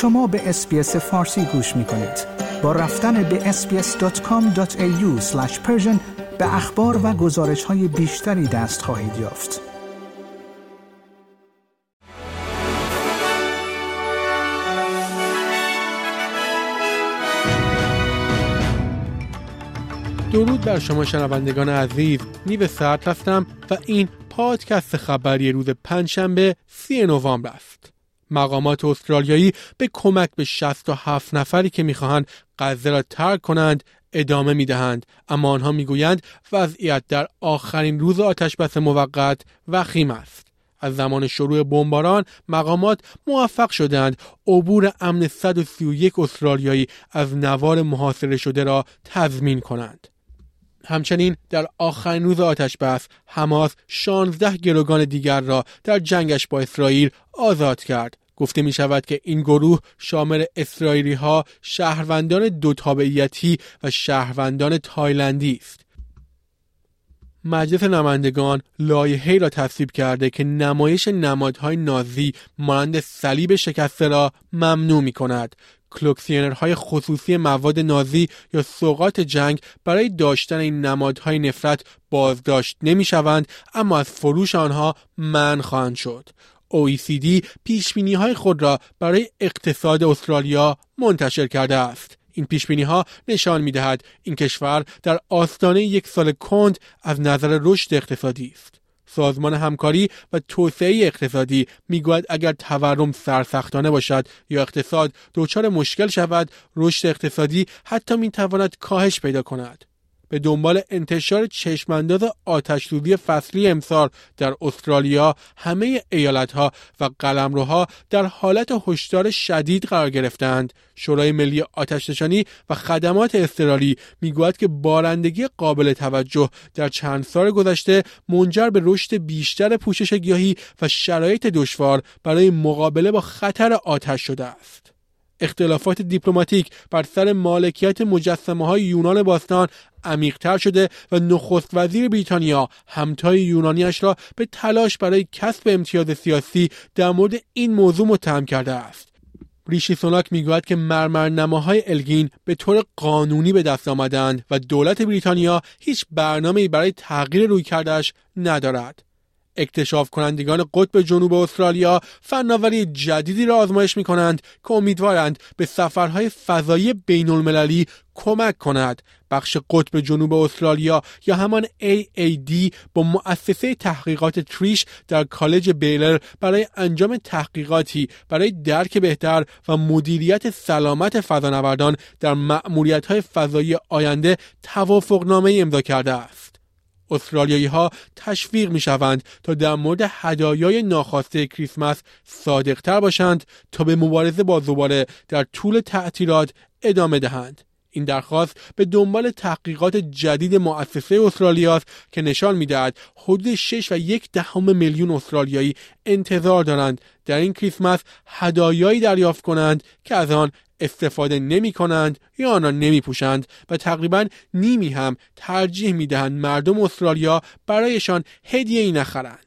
شما به SBS فارسی گوش می کنید. با رفتن به sbs.com.au به اخبار و گزارش های بیشتری دست خواهید یافت. درود بر شما شنوندگان عزیز نیو سرد هستم و این پادکست خبری روز پنجشنبه سی نوامبر است مقامات استرالیایی به کمک به 67 نفری که می‌خواهند غزه را ترک کنند ادامه می‌دهند. اما آنها می‌گویند وضعیت در آخرین روز آتش بس موقت وخیم است. از زمان شروع بمباران مقامات موفق شدند. عبور امن 131 استرالیایی از نوار محاصره شده را تضمین کنند. همچنین در آخرین روز آتش بس حماس 16 گروگان دیگر را در جنگش با اسرائیل آزاد کرد. گفته می شود که این گروه شامل اسرائیلی ها شهروندان دو تابعیتی و شهروندان تایلندی است مجلس نمایندگان لایحه‌ای را تصویب کرده که نمایش نمادهای نازی مانند صلیب شکسته را ممنوع می کند کلوکسیونرهای خصوصی مواد نازی یا سوقات جنگ برای داشتن این نمادهای نفرت بازداشت نمی شوند اما از فروش آنها من خواهند شد. OECD پیش های خود را برای اقتصاد استرالیا منتشر کرده است. این پیش ها نشان می دهد این کشور در آستانه یک سال کند از نظر رشد اقتصادی است. سازمان همکاری و توسعه اقتصادی می‌گوید اگر تورم سرسختانه باشد یا اقتصاد دچار مشکل شود رشد اقتصادی حتی می‌تواند کاهش پیدا کند به دنبال انتشار چشمانداز آتشسوزی فصلی امسال در استرالیا همه ایالتها و قلمروها در حالت هشدار شدید قرار گرفتند. شورای ملی آتشنشانی و خدمات استرالی می‌گوید که بارندگی قابل توجه در چند سال گذشته منجر به رشد بیشتر پوشش گیاهی و شرایط دشوار برای مقابله با خطر آتش شده است. اختلافات دیپلماتیک بر سر مالکیت مجسمه های یونان باستان عمیقتر شده و نخست وزیر بریتانیا همتای یونانیش را به تلاش برای کسب امتیاز سیاسی در مورد این موضوع متهم کرده است. ریشی سوناک می‌گوید که مرمرنماهای الگین به طور قانونی به دست آمدند و دولت بریتانیا هیچ برنامه‌ای برای تغییر رویکردش ندارد. اکتشاف کنندگان قطب جنوب استرالیا فناوری جدیدی را آزمایش می کنند که امیدوارند به سفرهای فضایی بین المللی کمک کند بخش قطب جنوب استرالیا یا همان AAD با مؤسسه تحقیقات تریش در کالج بیلر برای انجام تحقیقاتی برای درک بهتر و مدیریت سلامت فضانوردان در مأموریت های فضایی آینده توافقنامه امضا کرده است. استرالیایی ها تشویق می شوند تا در مورد هدایای ناخواسته کریسمس صادقتر باشند تا به مبارزه با زباله در طول تعطیلات ادامه دهند. این درخواست به دنبال تحقیقات جدید مؤسسه استرالیا که نشان می‌دهد حدود 6 و یک دهم میلیون استرالیایی انتظار دارند در این کریسمس هدایایی دریافت کنند که از آن استفاده نمی کنند یا آن را نمی پوشند و تقریبا نیمی هم ترجیح می دهند مردم استرالیا برایشان هدیه ای نخرند.